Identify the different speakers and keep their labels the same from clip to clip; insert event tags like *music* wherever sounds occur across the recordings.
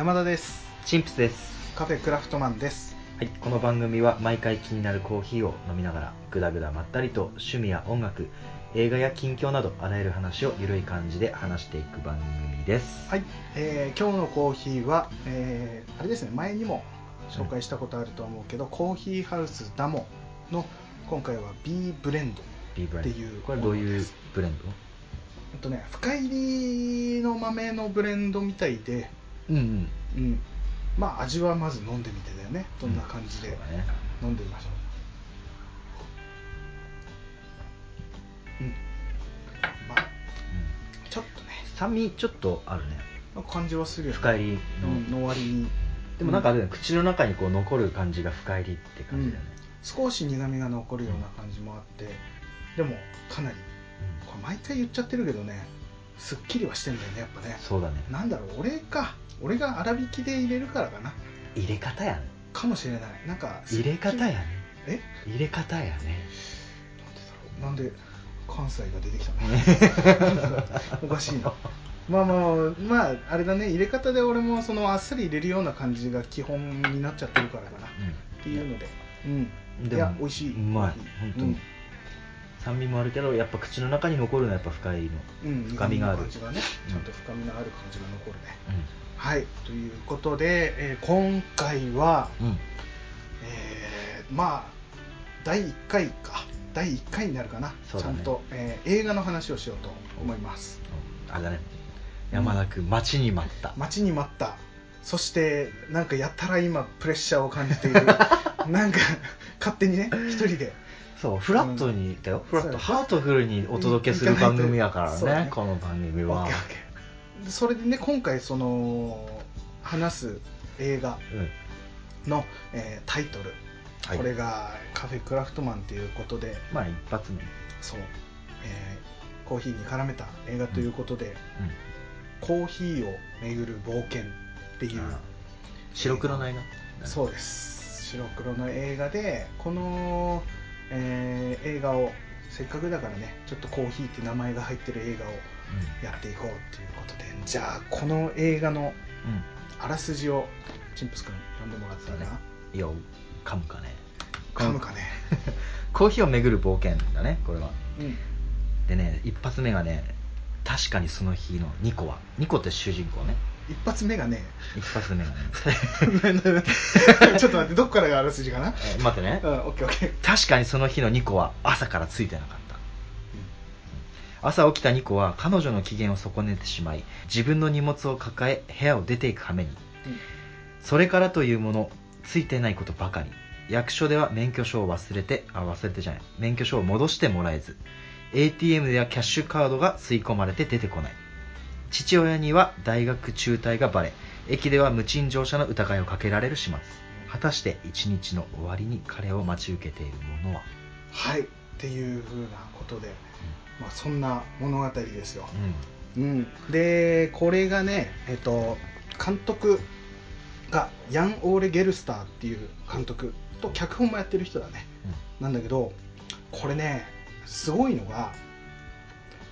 Speaker 1: 山田です。
Speaker 2: チンプスです。
Speaker 1: カフェクラフトマンです。
Speaker 2: はい、この番組は毎回気になるコーヒーを飲みながらぐだぐだまったりと趣味や音楽映画や近況などあらゆる話をゆるい感じで話していく番組です。
Speaker 1: はい、えー今日のコーヒーは、えーあれですね前にも紹介したことあると思うけど、コーヒーハウスダモの今回は B ブレンド。
Speaker 2: B ブレンド。
Speaker 1: っていう
Speaker 2: これどういうブレンド？
Speaker 1: ほんとね深入りの豆のブレンドみたいで、
Speaker 2: うんうん。
Speaker 1: うん、まあ味はまず飲んでみてだよね。どんな感じで
Speaker 2: そうだね。
Speaker 1: 飲んでみましょう。うん。まあちょっとね。
Speaker 2: 酸味ちょっとあるね。
Speaker 1: なんか感じはするよね。
Speaker 2: 深入りの、
Speaker 1: うんの割に。
Speaker 2: でもなんかあれね。口の中にこう残る感じが深入りって感じだよね、
Speaker 1: 少し苦みが残るような感じもあって。でもかなり。これ毎回言っちゃってるけどねすっきりはしてんだよねやっぱね。
Speaker 2: そうだね。
Speaker 1: なんだろう俺か。俺が粗挽きで入れるからかな。
Speaker 2: 入れ方やね
Speaker 1: かもしれない。なんか
Speaker 2: 入れ方やね。
Speaker 1: え？
Speaker 2: 入れ方やね。
Speaker 1: なんでだろう。なんで関西が出てきたの？*laughs* おかしいな。まあまあまあまああれだね。入れ方で俺もそのあっさり入れるような感じが基本になっちゃってるからかな。っていうので。うん。
Speaker 2: でも
Speaker 1: いや美味しい。う
Speaker 2: まい。本当に酸味もあるけどやっぱ口の中に残るのはやっぱ深入りの。
Speaker 1: うん、うん、
Speaker 2: 深みがある。
Speaker 1: 感じがね
Speaker 2: うん。
Speaker 1: ちゃんと深みのある感じが残るね、
Speaker 2: う
Speaker 1: はいということで、えー今回は
Speaker 2: んうん。
Speaker 1: えーまあ第1回か。第1回になるかな、
Speaker 2: ね。
Speaker 1: ちゃんと、えー映画の話をしようと思います。
Speaker 2: あれだね。山田君待ちに待った。
Speaker 1: 待ちに待った。そしてなんかやたら今プレッシャーを感じている。*laughs* なんか勝手にね一人で
Speaker 2: そうフラットにだよ、フラットハートフルにお届けする番組やから
Speaker 1: ね
Speaker 2: ね。この番組は。
Speaker 1: それでね今回その話す映画
Speaker 2: うん。
Speaker 1: の、えータイトル、
Speaker 2: はい。
Speaker 1: これが「カフェクラフトマン」ということで。
Speaker 2: まあ一発目。
Speaker 1: そう、えーコーヒーに絡めた映画ということで、
Speaker 2: うん。
Speaker 1: コーヒーを巡る冒険っていう。
Speaker 2: 白黒の映画？
Speaker 1: そうです。白黒の映画でこの、えー映画をせっかくだからねちょっとコーヒーって名前が入ってる映画をやっていこうということでじゃあこの映画の
Speaker 2: うん、うん
Speaker 1: あらすじをチンプス君読んでもらっていいかな、
Speaker 2: い。いよ噛むかね。
Speaker 1: 噛むかね。*laughs*
Speaker 2: コーヒーを巡る冒険だねこれは。
Speaker 1: うん。
Speaker 2: でね一発目がね確かにその日のニコは。ニコって主人公ね
Speaker 1: 一発目がね。
Speaker 2: 一発目がね。*laughs*
Speaker 1: ちょっと待ってどこからがあらすじかな？
Speaker 2: え待ってね。
Speaker 1: うんオッケーオッケー。
Speaker 2: 確かにその日のニコは朝からついてなかった。朝起きたニコは彼女の機嫌を損ねてしまい自分の荷物を抱え部屋を出ていく羽目に。それからというものついてないことばかり。役所では免許証を忘れてあ忘れてじゃない。免許証を戻してもらえず ATM ではキャッシュカードが吸い込まれて出てこない父親には大学中退がバレ駅では無賃乗車の疑いをかけられる始末。果たして一日の終わりに彼を待ち受けているものは？
Speaker 1: はいっていうふうなことで、まあ、そんな物語ですよ、
Speaker 2: うん。
Speaker 1: うん、でこれがねえっと監督がヤン・オーレ・ゲルスターっていう監督と脚本もやってる人だね。なんだけどこれねすごいのが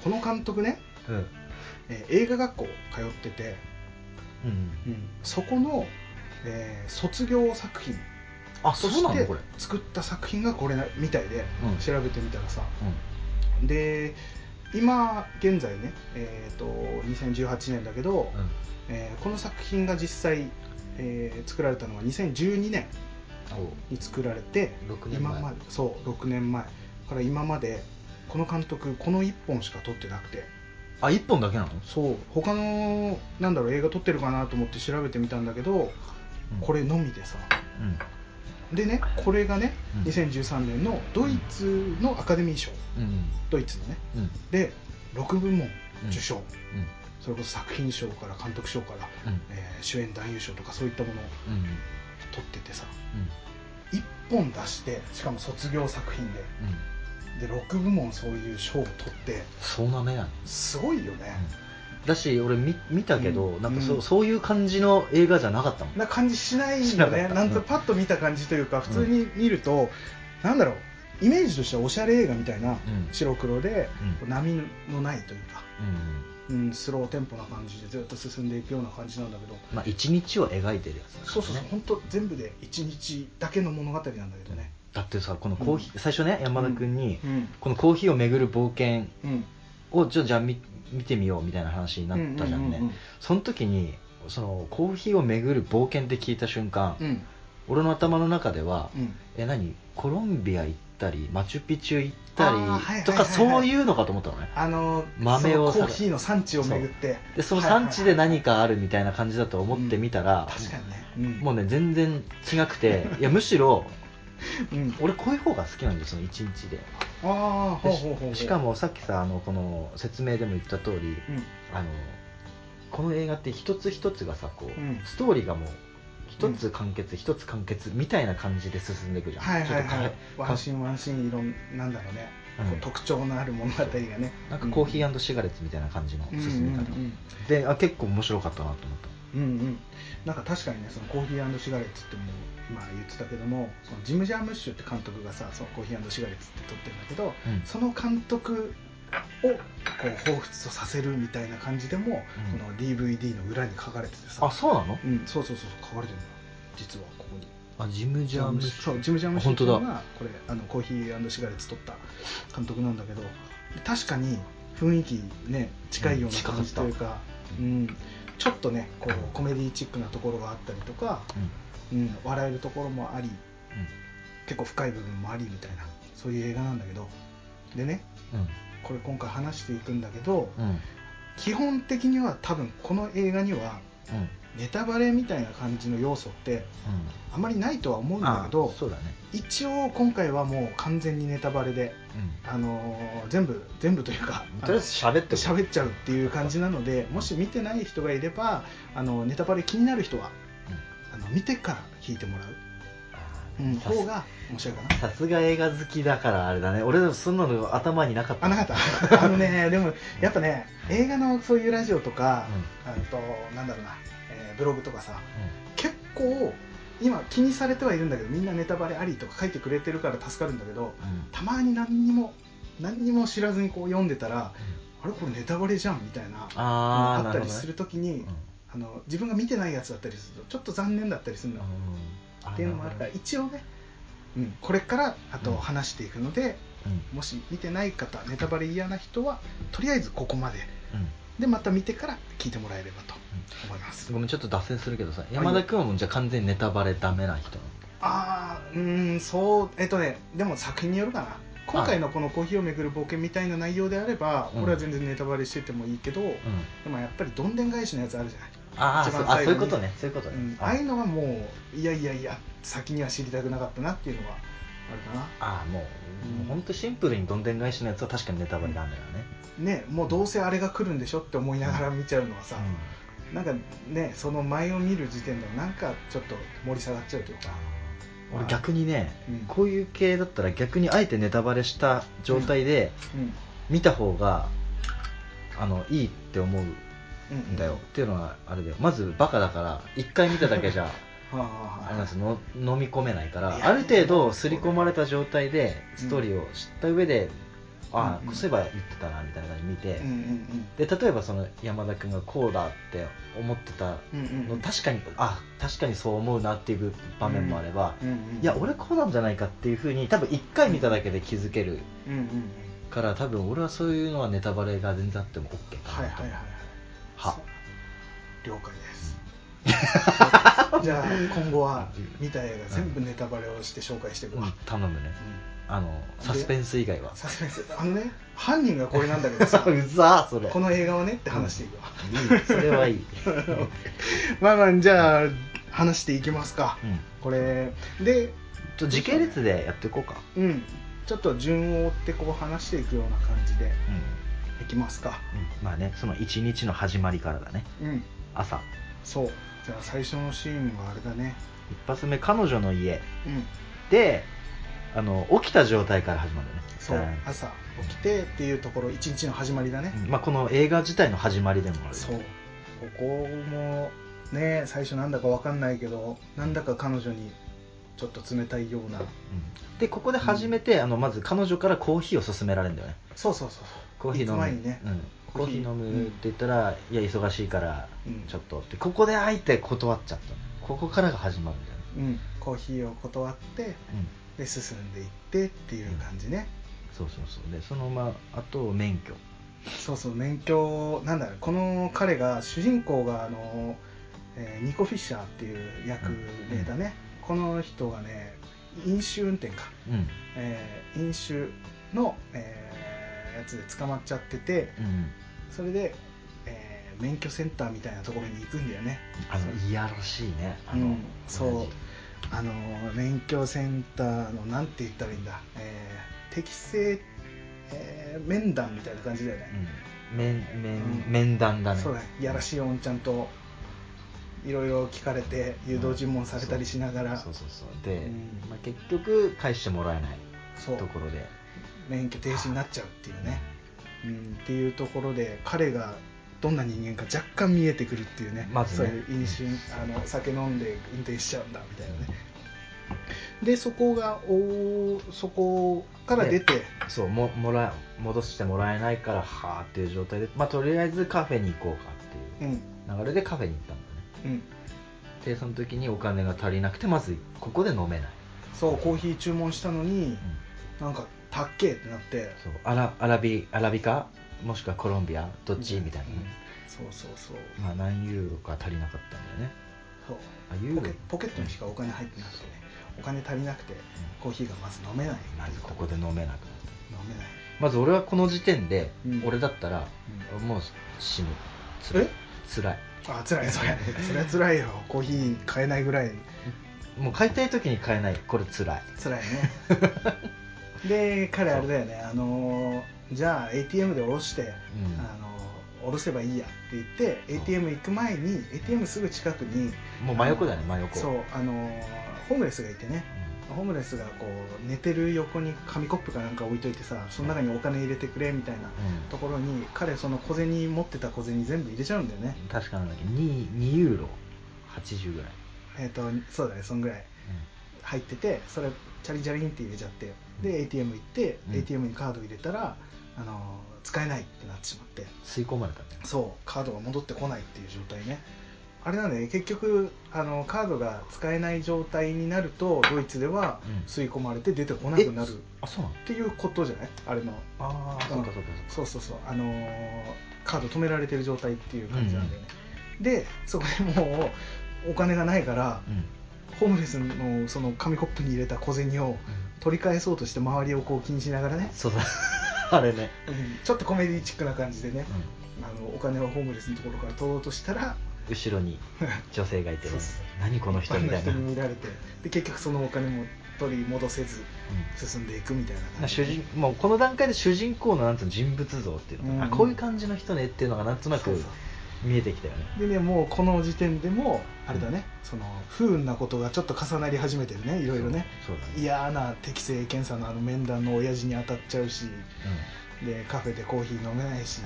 Speaker 1: この監督ね、
Speaker 2: うんうん
Speaker 1: えー映画学校通ってて、
Speaker 2: うん。
Speaker 1: そこの、えー卒業作品。
Speaker 2: あ
Speaker 1: として作った作品がこれなみたいで、
Speaker 2: うん。
Speaker 1: 調べてみたらさ。
Speaker 2: う
Speaker 1: で今現在ね、えー、と2018年だけど、
Speaker 2: んうん。
Speaker 1: えーこの作品が実際、えー作られたのは2012年に作られて
Speaker 2: 6年前。
Speaker 1: 今までそう6年前。から今までこの監督この1本しか撮ってなくて
Speaker 2: あ一本だけなの？
Speaker 1: そう。他のなんだろう映画撮ってるかなと思って調べてみたんだけど、これのみでさ。
Speaker 2: うん。
Speaker 1: でねこれがね、
Speaker 2: うん。
Speaker 1: 2013年のドイツのアカデミー賞。
Speaker 2: うん。
Speaker 1: ドイツのね。
Speaker 2: うん。
Speaker 1: で6部門
Speaker 2: うん。
Speaker 1: 受賞、
Speaker 2: うん。
Speaker 1: それこそ作品賞から監督賞から、
Speaker 2: うん。
Speaker 1: えー主演男優賞とかそういったものを
Speaker 2: うん。
Speaker 1: 取っててさ。
Speaker 2: うん。
Speaker 1: 1本出してしかも卒業作品で。
Speaker 2: うん
Speaker 1: で6部門そういう賞を取って
Speaker 2: そうなめやね
Speaker 1: すごいよね、
Speaker 2: だし俺見見たけど、
Speaker 1: うん。
Speaker 2: なんかそ,、
Speaker 1: うん。
Speaker 2: そういう感じの映画じゃなかったもん
Speaker 1: な感じしない
Speaker 2: しな
Speaker 1: よね
Speaker 2: かった。うん
Speaker 1: なん。とパッと見た感じというか普通に見ると、なんだろう。イメージとしてはおしゃれ映画みたいな
Speaker 2: うん。
Speaker 1: 白黒で、
Speaker 2: うん。
Speaker 1: 波のないというか。
Speaker 2: うん
Speaker 1: うん、スローテンポな感じでずっと進んでいくような感じなんだけど。
Speaker 2: まあ一日を描いてるやつね。
Speaker 1: そうそうそう。本当全部で1日だけの物語なんだけどね
Speaker 2: だってさこのコーヒー、最初ね山田君に、
Speaker 1: うん。
Speaker 2: このコーヒーを巡る冒険
Speaker 1: うん。
Speaker 2: をちょじゃあ見見てみようみたいな話になったじゃんね、その時にそのコーヒーを巡る冒険って聞いた瞬間、
Speaker 1: うん。
Speaker 2: 俺の頭の中では、
Speaker 1: うん。
Speaker 2: え何？コロンビア行ったりマチュピチュ行ったりとかそういうのかと思ったのね。
Speaker 1: あの
Speaker 2: 豆を
Speaker 1: コーヒーの産地を巡って。
Speaker 2: でその産地で何かあるみたいな感じだと思ってみたら、
Speaker 1: 確かにね、うん。
Speaker 2: もうね全然違くていやむしろ
Speaker 1: うん、
Speaker 2: 俺こういう方が好きなんですよその1日で。
Speaker 1: ああほ
Speaker 2: で
Speaker 1: うほう
Speaker 2: しかもさっきさあのこの説明でも言った通り、
Speaker 1: うん。
Speaker 2: あのこの映画って一つ一つがさこう、
Speaker 1: うん。
Speaker 2: ストーリーがもう一つ完結一、つ完結みたいな感じで進んでいくじゃん。
Speaker 1: はいはいはい。ワンシーンワンシーンいろんなんだろうね、
Speaker 2: うん。
Speaker 1: 特徴のある物語がね。
Speaker 2: なんかコーヒーシガレッツみたいな感じの進み方、であ結構面白かったなと思った
Speaker 1: うんうん。なんか確かにねそのコーヒーシガレッツってもう今言ってたけどもそのジム・ジャームッシュって監督がさそのコーヒーシガレッツって撮ってるんだけど、
Speaker 2: うん。
Speaker 1: その監督をこう彷彿とさせるみたいな感じでも、
Speaker 2: うん。
Speaker 1: この DVD の裏に書かれててさ。
Speaker 2: あそうなの？
Speaker 1: うん、そうそうそう書かれてるんだ実はここに。
Speaker 2: あジム・ジャームシ
Speaker 1: そうジム・ジャームシュ
Speaker 2: 本当だ。
Speaker 1: っていうのがこれあのコーヒーシガレッツ撮った監督なんだけど確かに雰囲気ね近いような感じというか、うん、ちょっとねこうコメディチックなところがあったりとか、
Speaker 2: うん。
Speaker 1: うん、笑えるところもあり結構深い部分もありみたいなそういう映画なんだけど。でね
Speaker 2: うん。
Speaker 1: これ今回話していくんだけど
Speaker 2: うんうん。
Speaker 1: 基本的には多分この映画には
Speaker 2: うん
Speaker 1: ネタバレみたいな感じの要素ってあまりないとは思うんだけ
Speaker 2: あ
Speaker 1: ど
Speaker 2: そうだね。
Speaker 1: 一応今回はもう完全にネタバレで、
Speaker 2: うん。
Speaker 1: あのー全部全部というか
Speaker 2: とりあえず喋って
Speaker 1: 喋っちゃうっていう感じなのでもし見てない人がいればあのネタバレ気になる人はあの見てから聞いてもらう、うん、
Speaker 2: さ
Speaker 1: 方が面白いかな。
Speaker 2: さすが映画好きだからあれだね。俺でもそんなの頭になかった。
Speaker 1: あなかった。*laughs* あのねでもやっぱね映画のそういうラジオとか、あとなんだろうな、えーブログとかさ結構今気にされてはいるんだけどみんなネタバレありとか書いてくれてるから助かるんだけど
Speaker 2: うん。うん
Speaker 1: たまに何にも何にも知らずにこう読んでたらあれこれネタバレじゃんみたいな
Speaker 2: あー
Speaker 1: あったりするときに、
Speaker 2: なるほどね
Speaker 1: あの自分が見てないやつだったりするとちょっと残念だったりするの、
Speaker 2: うん
Speaker 1: っていうのもあるから一応ね、うん、これからあと
Speaker 2: うん
Speaker 1: 話していくので、
Speaker 2: ほどね
Speaker 1: もし見てない方ネタバレ嫌な人はとりあえずここまで。
Speaker 2: うん。うん
Speaker 1: でまた見てから聞いてもらえればと思います、
Speaker 2: ごめんちょっと脱線するけどさ山田君はもうじゃあ完全にネタバレダメな人
Speaker 1: ああうーんそうえっとねでも作品によるかな。今回のこのコーヒーをめぐる冒険みたいな内容であれば、
Speaker 2: うん。
Speaker 1: 俺は全然ネタバレしててもいいけど、
Speaker 2: うん。
Speaker 1: でもやっぱりどんでん返しのやつあるじゃない
Speaker 2: あー
Speaker 1: 一番最後に。
Speaker 2: そうあそういうことねそういうことね。
Speaker 1: うん、ああいうのはもういやいやいや先には知りたくなかったなっていうのはあるかな。
Speaker 2: ああもう
Speaker 1: うん。
Speaker 2: 本当シンプルにどんでん返しのやつは確かにネタバレなんだよね。
Speaker 1: ねもうどうせあれが来るんでしょって思いながら見ちゃうのはさ、なんかねその前を見る時点でなんかちょっと盛り下がっちゃうというか。
Speaker 2: 俺逆にね、
Speaker 1: うん。
Speaker 2: こういう系だったら逆にあえてネタバレした状態で
Speaker 1: うん。
Speaker 2: 見た方が、あのいいって思う
Speaker 1: うん
Speaker 2: んだよ、っていうのはあれだよ。まずバカだから一回見ただけじゃ *laughs*
Speaker 1: はあ
Speaker 2: の飲み込めないから。ある程度刷り込まれた状態でストーリーを知った上で、あ
Speaker 1: うん
Speaker 2: あそういえば言ってたなみたいな感じで見て、
Speaker 1: うんうん
Speaker 2: で例えばその山田君がこうだって思ってた
Speaker 1: うんうんうん。
Speaker 2: の確かにあ確かにそう思うなっていう場面もあれば、
Speaker 1: うんうん
Speaker 2: いや俺こうなんじゃないかっていうふうに多分1回見ただけで気づける
Speaker 1: うんうんうん
Speaker 2: から多分俺はそういうのはネタバレが全然あっても OK かなと。
Speaker 1: はいはいはいは。了解です。*laughs* じゃあ今後は見た映画全部ネタバレをして紹介していくわ、
Speaker 2: うん頼むね。
Speaker 1: うん。
Speaker 2: あのサスペンス以外は。
Speaker 1: サスペンス。あのね犯人がこれなんだけどさ
Speaker 2: うざーそれ。
Speaker 1: この映画をねって話していくわ、
Speaker 2: いいそれはいい。*laughs*
Speaker 1: まあまあじゃあ話していきますか、
Speaker 2: うん。
Speaker 1: これ。で
Speaker 2: 時系列でやっていこうか。
Speaker 1: うん。ちょっと順を追ってこう話していくような感じで。
Speaker 2: うん、
Speaker 1: いきますか。
Speaker 2: うん、まあねその一日の始まりからだね。
Speaker 1: うん。
Speaker 2: 朝。
Speaker 1: そう。じゃあ最初のシーンはあれだね。
Speaker 2: 一発目彼女の家。
Speaker 1: うん。
Speaker 2: であの起きた状態から始まるよね。
Speaker 1: そう。朝。起きてっていうところ一日の始まりだね、
Speaker 2: うん。まあ、この映画自体の始まりでもある。
Speaker 1: そう。ここもね最初なんだかわかんないけどなんだか彼女にちょっと冷たいような。
Speaker 2: うん。でここで初めて、あのまず彼女からコーヒーを勧められるんだよね。
Speaker 1: そうそうそう
Speaker 2: コーヒー飲む。
Speaker 1: ね、
Speaker 2: うん、コーヒー。飲むって言ったら、いや忙しいから
Speaker 1: うん。
Speaker 2: ちょっとって。ここであえて断っちゃったここからが始まるんだよね
Speaker 1: うん、コーヒーを断って
Speaker 2: うん。
Speaker 1: で進んでいってっていう感じね、
Speaker 2: そうそうそう。でそのまああと免許。
Speaker 1: そうそう免許なんだろう。この彼が主人公があの、えーニコ・フィッシャーっていう役名だね、この人がね飲酒運転か、
Speaker 2: うん。
Speaker 1: えー飲酒の、えーやつで捕まっちゃってて
Speaker 2: うん。
Speaker 1: それで、えー免許センターみたいなところに行くんだよね。
Speaker 2: あのいやらしいね。あの、
Speaker 1: うんそう。あの免許センターのなんて言ったらいいんだ、えー適正、えー面談みたいな感じだよね、
Speaker 2: うん。面面、
Speaker 1: うん。
Speaker 2: 面談だね。
Speaker 1: そうだね。いやらしいおんちゃんといろいろ聞かれて誘導尋問されたりしながら、
Speaker 2: そうそうそう。で、
Speaker 1: うん。
Speaker 2: まあ、結局返してもらえないところで
Speaker 1: 免許停止になっちゃうっていうね、うん、っていうところで彼がどんな人間か若干見えてくるっていうね。
Speaker 2: まずね。
Speaker 1: そういう飲酒、あの酒飲んで運転しちゃうんだみたいなね。でそこがおそこから出て
Speaker 2: そうももら戻してもらえないからはあっていう状態で、まあ、とりあえずカフェに行こうかって
Speaker 1: うん。
Speaker 2: いう流れでカフェに行ったんだね。
Speaker 1: うん。
Speaker 2: でその時にお金が足りなくてまずここで飲めない、
Speaker 1: そうコーヒー注文したのになんかたっけーってなって。
Speaker 2: そう。アラアラビアラビカ？もしくはコロンビア？どっち？みたいなね、
Speaker 1: そうそうそう。
Speaker 2: まあ、何ユーロか足りなかったんだよね。
Speaker 1: そう。
Speaker 2: あユーロ？
Speaker 1: ポケポケットにしかお金入ってなくてね。お金足りなくてコーヒーがまず飲めない。
Speaker 2: まずここで飲めなくなった？
Speaker 1: 飲めない。
Speaker 2: まず俺はこの時点で、
Speaker 1: うん。
Speaker 2: 俺だったら、
Speaker 1: う
Speaker 2: もう死ぬ。つらい辛い。
Speaker 1: あ辛いそれ。それは辛いよ。コーヒー買えないぐらい。
Speaker 2: もう買いたい時に買えない。これ辛い。
Speaker 1: 辛いね *laughs* で彼あれだよねあのーじゃあ ATM で下ろして、
Speaker 2: ん。
Speaker 1: あのー下ろせばいいやって言って ATM 行く前に ATM すぐ近くに
Speaker 2: もう真横だよね真横。
Speaker 1: そうあのーホームレスがいてね。ホームレスがこう寝てる横に紙コップかなんか置いといてさその中にお金入れてくれみたいな
Speaker 2: うん。
Speaker 1: ところに彼その小銭持ってた小銭全部入れちゃうんだよね。
Speaker 2: 確かなんだっけ 2, 2ユーロ？80ぐらい、
Speaker 1: えっ、とそうだねそんぐらい入っててそれチャリチャリンって入れちゃって。で ATM 行って、
Speaker 2: うん。
Speaker 1: ATM にカード入れたらあの使えないってなってしまって。
Speaker 2: 吸い込まれたね
Speaker 1: そう。カードが戻ってこないっていう状態ね。あれなんで、ね、結局あのカードが使えない状態になるとドイツでは
Speaker 2: うん。
Speaker 1: 吸い込まれて出てこなくなる。っ
Speaker 2: あそうなの？
Speaker 1: ていうことじゃない？あれの。
Speaker 2: ああそうかそうか。
Speaker 1: そうそうそう。あのーカード止められてる状態っていう感じなんだよね、でそこでもうお金がないから
Speaker 2: うん
Speaker 1: ホームレスのその紙コップに入れた小銭を取り返そうとして周りをこう気にしながらね、
Speaker 2: そう。だ *laughs* あれね、
Speaker 1: ちょっとコメディチックな感じでね。
Speaker 2: う、ん。
Speaker 1: あのお金をホームレスのところから取ろうとしたら
Speaker 2: 後ろに *laughs* 女性がいて何この人みたいな。
Speaker 1: 見られて。で結局そのお金も取り戻せず
Speaker 2: うん。
Speaker 1: 進んでいくみたいな
Speaker 2: な
Speaker 1: 感じ
Speaker 2: 主人もうこの段階で主人公のなんつうの人物像っていうのかな、
Speaker 1: うん。
Speaker 2: あこういう感じの人ねっていうのがなんとなく見えてきたよね。
Speaker 1: でねもうこの時点でもあれだね、その不運なことがちょっと重なり始めてるねいろいろね。
Speaker 2: そうそうだね。
Speaker 1: 嫌な適正検査のあの面談の親父に当たっちゃうし
Speaker 2: う
Speaker 1: でカフェでコーヒー飲めないし
Speaker 2: ん。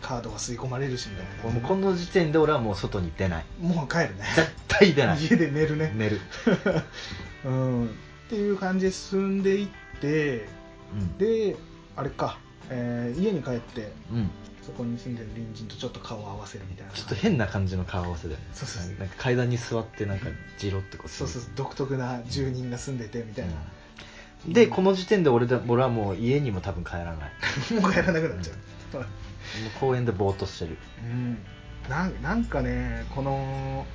Speaker 1: カードが吸い込まれるしみたい
Speaker 2: うん、もう
Speaker 1: な
Speaker 2: この時点で俺はもう外に出ない。
Speaker 1: もう帰るね。
Speaker 2: 絶対出ない。
Speaker 1: 家で寝るね。
Speaker 2: 寝る、*laughs*
Speaker 1: うん、っていう感じで進んでいって
Speaker 2: うん、
Speaker 1: であれか、えー家に帰って
Speaker 2: うん、
Speaker 1: そこに住んでる隣人とちょっと顔を合わせるみたいな。
Speaker 2: ちょっと変な感じの顔合わせだよね。
Speaker 1: そうそうそう。
Speaker 2: なんか階段に座ってなんかジロってこう
Speaker 1: そうそう独特な住人が住んでてみたいな、
Speaker 2: でこの時点で俺で俺はもう家にも多分帰らない。も *laughs*
Speaker 1: もう帰らなくなっちゃう、
Speaker 2: う公園でぼーっとしてる。
Speaker 1: うん、なんなんかねこの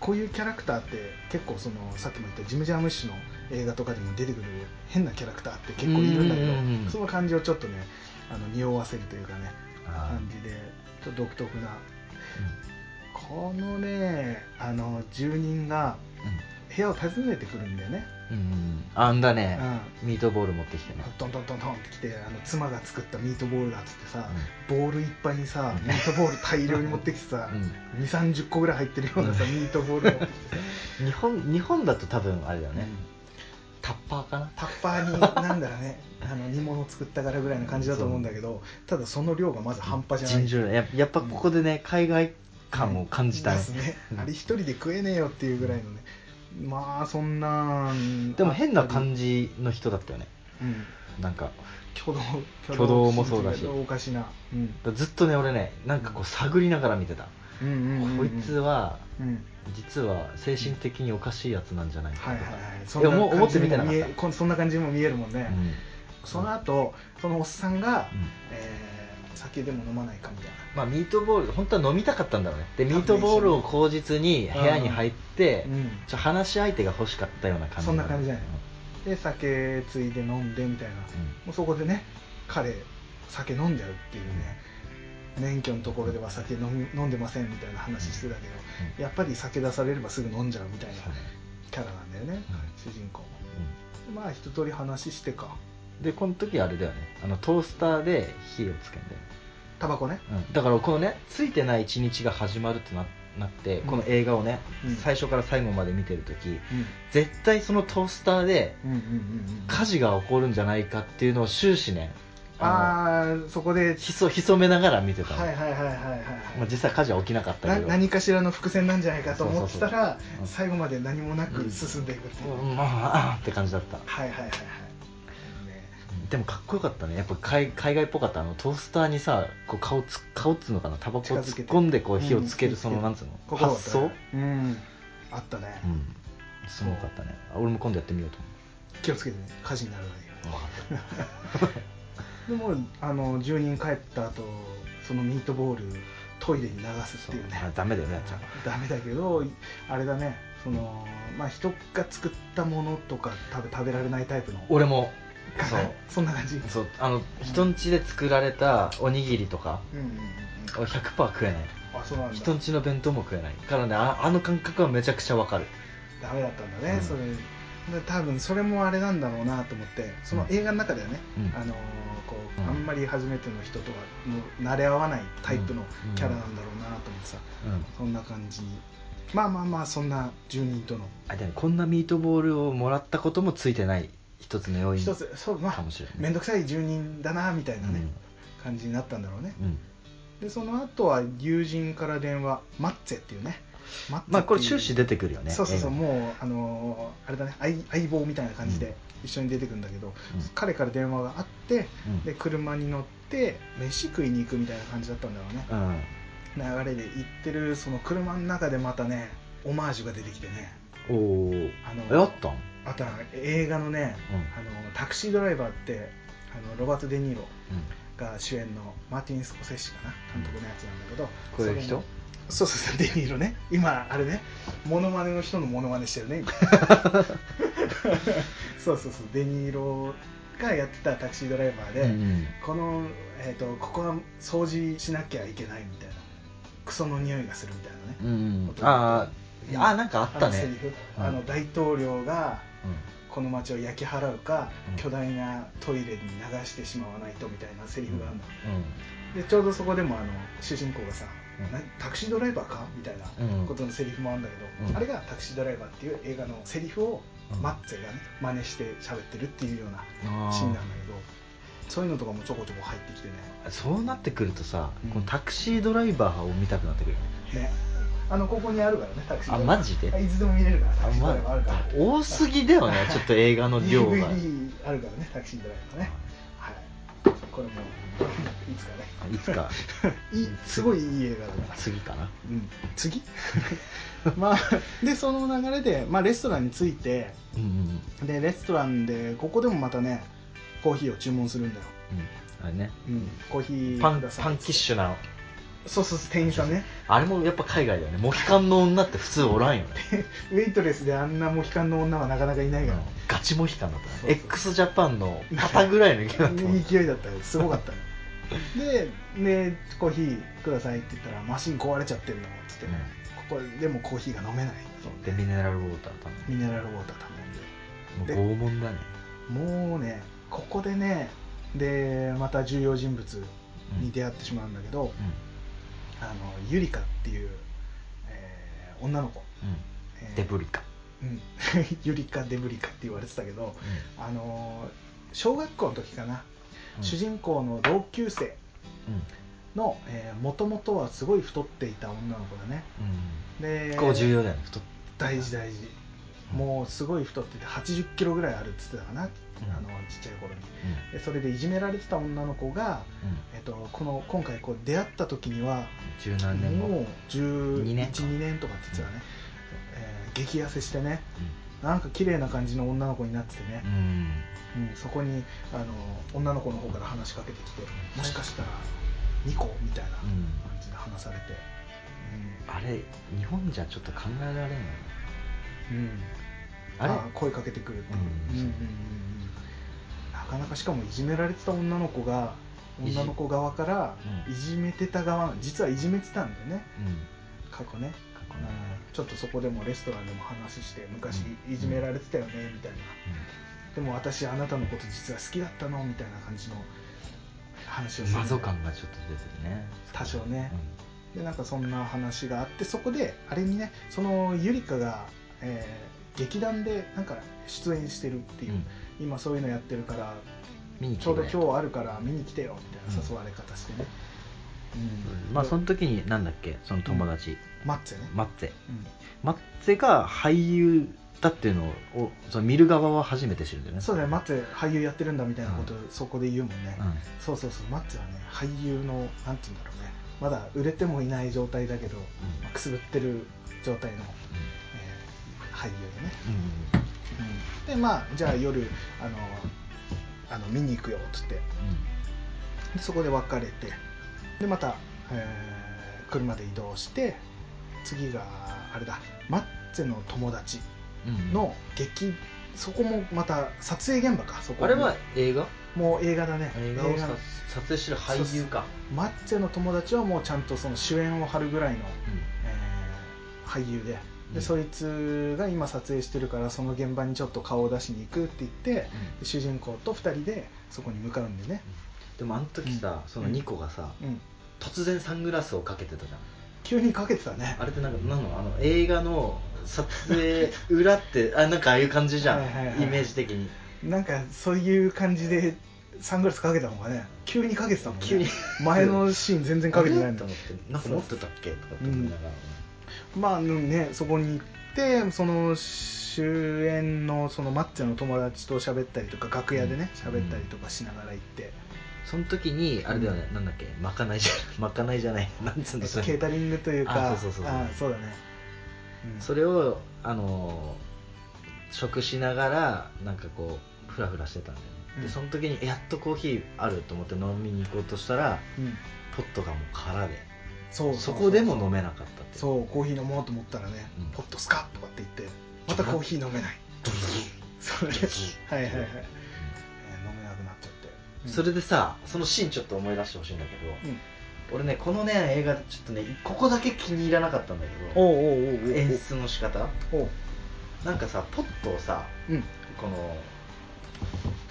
Speaker 1: こういうキャラクターって結構そのさっきも言ったジム・ジャームッシュの映画とかでも出てくる変なキャラクターって結構いるんだけど
Speaker 2: うんうんうん。
Speaker 1: その感じをちょっとねあの匂わせるというかね感じでちょっと独特な。このねあの住人が部屋を訪ねてくるんだよね。
Speaker 2: うんうんうん。あんだね、ミートボール持ってきてね。
Speaker 1: ドンドンドンドンってきてあの妻が作ったミートボールだっつってさ、ボールいっぱいにさミートボール大量に持ってきてさ、*laughs*
Speaker 2: うん。
Speaker 1: 2 3 0個ぐらい入ってるようなさ、
Speaker 2: うん。
Speaker 1: ミートボール
Speaker 2: 日本日本だと多分あれだよね、タッパーかな。
Speaker 1: タッパーになんだろうねあの煮物作ったからぐらいの感じだと思うんだけどただその量がまず半端じゃない。
Speaker 2: 尋常ややっぱここでね海外感を感じたね。
Speaker 1: ますねあれ一人で食えねえよっていうぐらいのね。まあそんなん。
Speaker 2: でも変な
Speaker 1: じ
Speaker 2: 感じの人だったよね。
Speaker 1: うん。
Speaker 2: なんか
Speaker 1: 挙動
Speaker 2: 挙動もそうだし。
Speaker 1: おかしな、うん、
Speaker 2: ずっとね俺ねなんかこう探りながら見てた、
Speaker 1: うんうんうんうん。
Speaker 2: こいつは
Speaker 1: うん。
Speaker 2: 実は精神的におかしいやつなんじゃないか
Speaker 1: いはいはい。
Speaker 2: いや思思って見てなかった？
Speaker 1: 見えこんそんな感じにも見えるもんね、
Speaker 2: うん
Speaker 1: その後そのおっさんが、
Speaker 2: うん。
Speaker 1: えー酒でも飲まないかみたいな。
Speaker 2: まあ、ミートボール本当は飲みたかったんだろうね。でミートボールを口実に部屋に入って、
Speaker 1: うん。
Speaker 2: ちょ話し相手が欲しかったような感じ
Speaker 1: そんな感じじゃない
Speaker 2: うん。
Speaker 1: で酒ついで飲んでみたいな、もうそこでね彼酒飲んじゃうっていうね免許のところでは酒飲み飲んでませんみたいな話してたけど、
Speaker 2: うん。
Speaker 1: やっぱり酒出されればすぐ飲んじゃうみたいなキャラなんだよね、
Speaker 2: うん。
Speaker 1: 主人公も。まあ一通り話してか。
Speaker 2: うんでこの時あれだよね。あのトースターで火をつけんだよ、
Speaker 1: タバコね。
Speaker 2: うん、だからこのねついてない一日が始まるってななって、
Speaker 1: うん。
Speaker 2: この映画をね、
Speaker 1: うん。
Speaker 2: 最初から最後まで見てる時
Speaker 1: うん。
Speaker 2: 絶対そのトースターで
Speaker 1: うんうんうんうん
Speaker 2: 火事が起こるんじゃないかっていうのを終始ねあ
Speaker 1: ああそこで。
Speaker 2: のひそ潜めながら見てたの、
Speaker 1: はいはいはいはいはいはい。
Speaker 2: まあ、実際火事は起きなかった
Speaker 1: な
Speaker 2: けど。
Speaker 1: 何かしらの伏線なんじゃないかと思ってたら
Speaker 2: そうそうそうう。ん。
Speaker 1: 最後まで何もなく進んでいくっていう、
Speaker 2: うん。まああーって感じだった。
Speaker 1: はいはいはいはい、ね、
Speaker 2: でもかっこよかったね。やっぱ海海外っぽかった。あのトースターにさこう顔つ顔っつうのかな？タバコを突っ込んでこう火をつけるそのなんつうの？
Speaker 1: ここだった
Speaker 2: 発想？
Speaker 1: ね。うん。あったね、
Speaker 2: うん。すごかったね。あ俺も今度やってみようと
Speaker 1: 気をつけてね。火事にならないよ
Speaker 2: 思う分かっ *laughs*
Speaker 1: でもあの住人帰った後そのミートボールトイレに流す
Speaker 2: た
Speaker 1: っていうね。
Speaker 2: あダメだよねやっちゃう。
Speaker 1: ダメだけどあれだね。そのまあ人が作ったものとか食べ食べられないタイプの。
Speaker 2: 俺もそう。*laughs*
Speaker 1: そんな感じ。
Speaker 2: そう。あの人ん家で作られたおにぎりとか
Speaker 1: うんうんうん。うん
Speaker 2: 俺100%食えない。
Speaker 1: あそうなんだ。
Speaker 2: 人ん家の弁当も食えない。からねああの感覚はめちゃくちゃわかる。
Speaker 1: ダメだったんだね、
Speaker 2: うん。
Speaker 1: それ。で多分それもあれなんだろうなと思ってその映画の中ではね、
Speaker 2: うん。
Speaker 1: あのーこう
Speaker 2: うん。
Speaker 1: あんまり初めての人とはの慣れ合わないタイプの
Speaker 2: うん。
Speaker 1: キャラなんだろうなと思ってさ、
Speaker 2: うん。
Speaker 1: そんな感じまあまあまあそんな住人との。
Speaker 2: あでもこんなミートボールをもらったこともついてない一つの要因
Speaker 1: 一つそうまあ面倒くさい住人だなみたいなね、
Speaker 2: うん。
Speaker 1: 感じになったんだろうね。
Speaker 2: うん。
Speaker 1: でその後は友人から電話マッツェっていうね。
Speaker 2: まあこれ終始出てくるよね。
Speaker 1: そうそうそうもうあのーあれだね相相棒みたいな感じで一緒に出てくるんだけど、彼から電話があって、
Speaker 2: うん。
Speaker 1: で車に乗って飯食いに行くみたいな感じだったんだろうね、
Speaker 2: うん。
Speaker 1: 流れで行ってるその車の中でまたねオマージュが出てきてね。
Speaker 2: おお
Speaker 1: あの
Speaker 2: えあったん？
Speaker 1: あとは映画のね、
Speaker 2: うん。
Speaker 1: あのタクシードライバーってあのロバート・デ・ニーロが主演のマーティン・スコセッシかな監督のやつなんだけど、
Speaker 2: こういう人？
Speaker 1: それのそうそうそうデ・ニーロね。今あれねモノマネの人のモノマネしてるね。今 *laughs* そうそうそうデ・ニーロがやってたタクシードライバーで、
Speaker 2: うん
Speaker 1: この、えー、とここは掃除しなきゃいけないみたいなクソの匂いがするみたいなね、
Speaker 2: うん
Speaker 1: こと
Speaker 2: あーあなんかあったね。
Speaker 1: のセリフ、
Speaker 2: うん。
Speaker 1: あの大統領が
Speaker 2: うん
Speaker 1: この街を焼き払うか、
Speaker 2: うん。
Speaker 1: 巨大なトイレに流してしまわないとみたいなセリフがあるの、
Speaker 2: うん。
Speaker 1: でちょうどそこでもあの主人公がさ、タクシードライバーか？みたいな
Speaker 2: うん。
Speaker 1: ことのセリフもあるんだけど、
Speaker 2: うん。
Speaker 1: あれがタクシードライバーっていう映画のセリフを
Speaker 2: うん。
Speaker 1: マッツェがね真似して喋ってるっていうようなシーンなんだけどそういうのとかもちょこちょこ入ってきてね。
Speaker 2: そうなってくるとさ、
Speaker 1: うん。
Speaker 2: このタクシードライバーを見たくなってくるよね。
Speaker 1: ねあのここにあるからねタクシー
Speaker 2: あマジで？
Speaker 1: あいつでも見れるからタクシード
Speaker 2: ま
Speaker 1: ライバーあるから、
Speaker 2: 多すぎだよねちょっと映画の量が。
Speaker 1: DVD あるからねタクシードライバーね。はい。これもいつかね。
Speaker 2: いつか。*laughs*
Speaker 1: いいすごいいい映画だから。
Speaker 2: 次かな？
Speaker 1: うん、次？*laughs* まあでその流れで、まあ、レストランに着いて
Speaker 2: うんうんうん。
Speaker 1: でレストランでここでもまたねコーヒーを注文するんだよ、
Speaker 2: あれね。
Speaker 1: うん、コーヒー
Speaker 2: パンパンキッシュな
Speaker 1: そうそうそう店員さんね。
Speaker 2: あれもやっぱ海外だよね。モヒカンの女って普通おらんよね。*laughs*
Speaker 1: ウェイトレスであんなモヒカンの女はなかなかいないから、
Speaker 2: ガチモヒカンだった。ね
Speaker 1: そうそう。
Speaker 2: x ジャパンの肩ぐらいの勢いだったもん
Speaker 1: 勢いだったよ。すごかったよ。ででコーヒーくださいって言ったらマシン壊れちゃってるのっつって、ここでもコーヒーが飲めない。
Speaker 2: そう。でミネラルウォーター頼
Speaker 1: ミネラルウォーター頼んで。
Speaker 2: むもう拷問だね。
Speaker 1: もうねここでねでまた重要人物に出会ってしまうんだけど、
Speaker 2: う
Speaker 1: あのユリカっていう、えー女の子、
Speaker 2: ん。
Speaker 1: えー
Speaker 2: デブリカ。
Speaker 1: うん、*laughs* ユリカデブリカって言われてたけど、あの小学校の時かな、
Speaker 2: うん。
Speaker 1: 主人公の同級生
Speaker 2: うん。
Speaker 1: のもともとはすごい太っていた女の子だね。
Speaker 2: うん。
Speaker 1: で
Speaker 2: こう重要だよね太っ
Speaker 1: 大事大事もうすごい太ってて80キロぐらいあるっつってたかな、
Speaker 2: うん。
Speaker 1: あのちっちゃい頃に。でそれでいじめられてた女の子が、えっと、この今回こう出会った時には
Speaker 2: 十何年後。
Speaker 1: もう1112
Speaker 2: 二年。
Speaker 1: 年
Speaker 2: か
Speaker 1: とかって言ってたね、えー激痩せしてねなんか綺麗な感じの女の子になっててね。
Speaker 2: う、ん。
Speaker 1: うんそこにあの女の子の方から話しかけてきてもしかしたら2個みたいな感じで話されて、
Speaker 2: あれ日本じゃちょっと考えられんよね。
Speaker 1: うんうん
Speaker 2: あれ？
Speaker 1: 声かけてくるっていう,、
Speaker 2: うん。
Speaker 1: うんうんうん。うんなかなかしかもいじめられてた女の子が女の子側から
Speaker 2: うん。
Speaker 1: いじめてた側実はいじめてたんだよね。
Speaker 2: うん。
Speaker 1: 過去ね。
Speaker 2: 過去ね。
Speaker 1: うん。ちょっとそこでもレストランでも話して昔
Speaker 2: うん。
Speaker 1: いじめられてたよねみたいな、でも私あなたのこと実は好きだったのみたいな感じの話をする。
Speaker 2: マゾ感がちょっと出てるね。
Speaker 1: 多少ね。でなんかそんな話があってそこであれにねそのゆりかが、えー劇団でなんか出演してるっていう、
Speaker 2: うん。
Speaker 1: 今そういうのやってるからちょうど今日あるから見に来てよみたいな誘われ方してね、うん。
Speaker 2: まあその時になんだっけその友達、
Speaker 1: マッツェね、
Speaker 2: マッツェ。
Speaker 1: うん。
Speaker 2: マッツェが俳優だっていうのをその見る側は初めて知るんだよね。
Speaker 1: そうだね。マッツェ俳優やってるんだみたいなこと、
Speaker 2: うん。
Speaker 1: そこで言うもんね、
Speaker 2: うん。
Speaker 1: そうそうそう。マッツェはね俳優のなんて言うんだろうね。まだ売れてもいない状態だけど、まあくすぶってる状態の、えー俳優でね、
Speaker 2: うん
Speaker 1: でまあじゃあ夜あのあの見に行くよっつって。でそこで別れて。でまた、えー車で移動して次があれだ。マッツェの友達
Speaker 2: うんうん。
Speaker 1: の劇。そこもまた撮影現場か。そこ。
Speaker 2: あれは映画？
Speaker 1: もう映画だね。
Speaker 2: 映画をさ撮影してる俳優か。
Speaker 1: マッツェの友達はもうちゃんとその主演を張るぐらいの、
Speaker 2: うん。
Speaker 1: えー俳優でで、
Speaker 2: うん。
Speaker 1: そいつが今撮影してるからその現場にちょっと顔を出しに行くって言って、で主人公と2人でそこに向かうんでね、
Speaker 2: でもあの時さ、
Speaker 1: うん。
Speaker 2: そのニコがさ、
Speaker 1: うん、
Speaker 2: 突然サングラスをかけてたじゃん。
Speaker 1: 急にかけてたね。
Speaker 2: あれってなんか何のあの映画の撮影裏って *laughs* あなんかああいう感じじゃん。
Speaker 1: はいはいはい
Speaker 2: イメージ的に。
Speaker 1: なんかそういう感じでサングラスかけたのがね急にかけてたもんね。
Speaker 2: 急に。
Speaker 1: 前のシーン全然かけてないんだ *laughs*
Speaker 2: と思って。なんか持ってたっけ？とかって思いながら、
Speaker 1: まあねそこに行ってその主演のそのマッチェの友達と喋ったりとか楽屋でね
Speaker 2: うん。
Speaker 1: 喋ったりとかしながら行って、
Speaker 2: その時にあれだよね、なんだっけまかないじゃ *laughs* まかないじゃない。*laughs* なんつうのそれ
Speaker 1: ケータリングというか
Speaker 2: あそうそうそうそう。
Speaker 1: あそうだね、うん。
Speaker 2: それをあのー食しながらなんかこうフラフラしてたんだよね、
Speaker 1: うん。
Speaker 2: でその時にやっとコーヒーあると思って飲みに行こうとしたら
Speaker 1: うん。
Speaker 2: ポットがもう空で
Speaker 1: そう
Speaker 2: そこでも飲めなかったって
Speaker 1: そうコーヒー飲もうと思ったらね、
Speaker 2: うん
Speaker 1: ポットスカッとかって言ってまたコーヒー飲めない *laughs* それはいはいはい、えー飲めなくなっちゃって、うん。
Speaker 2: それでさそのシーンちょっと思い出してほしいんだけど、
Speaker 1: うん。
Speaker 2: 俺ねこのね映画でちょっとねここだけ気に入らなかったんだけど演出の仕方。なんかさポットをさ
Speaker 1: うん。
Speaker 2: この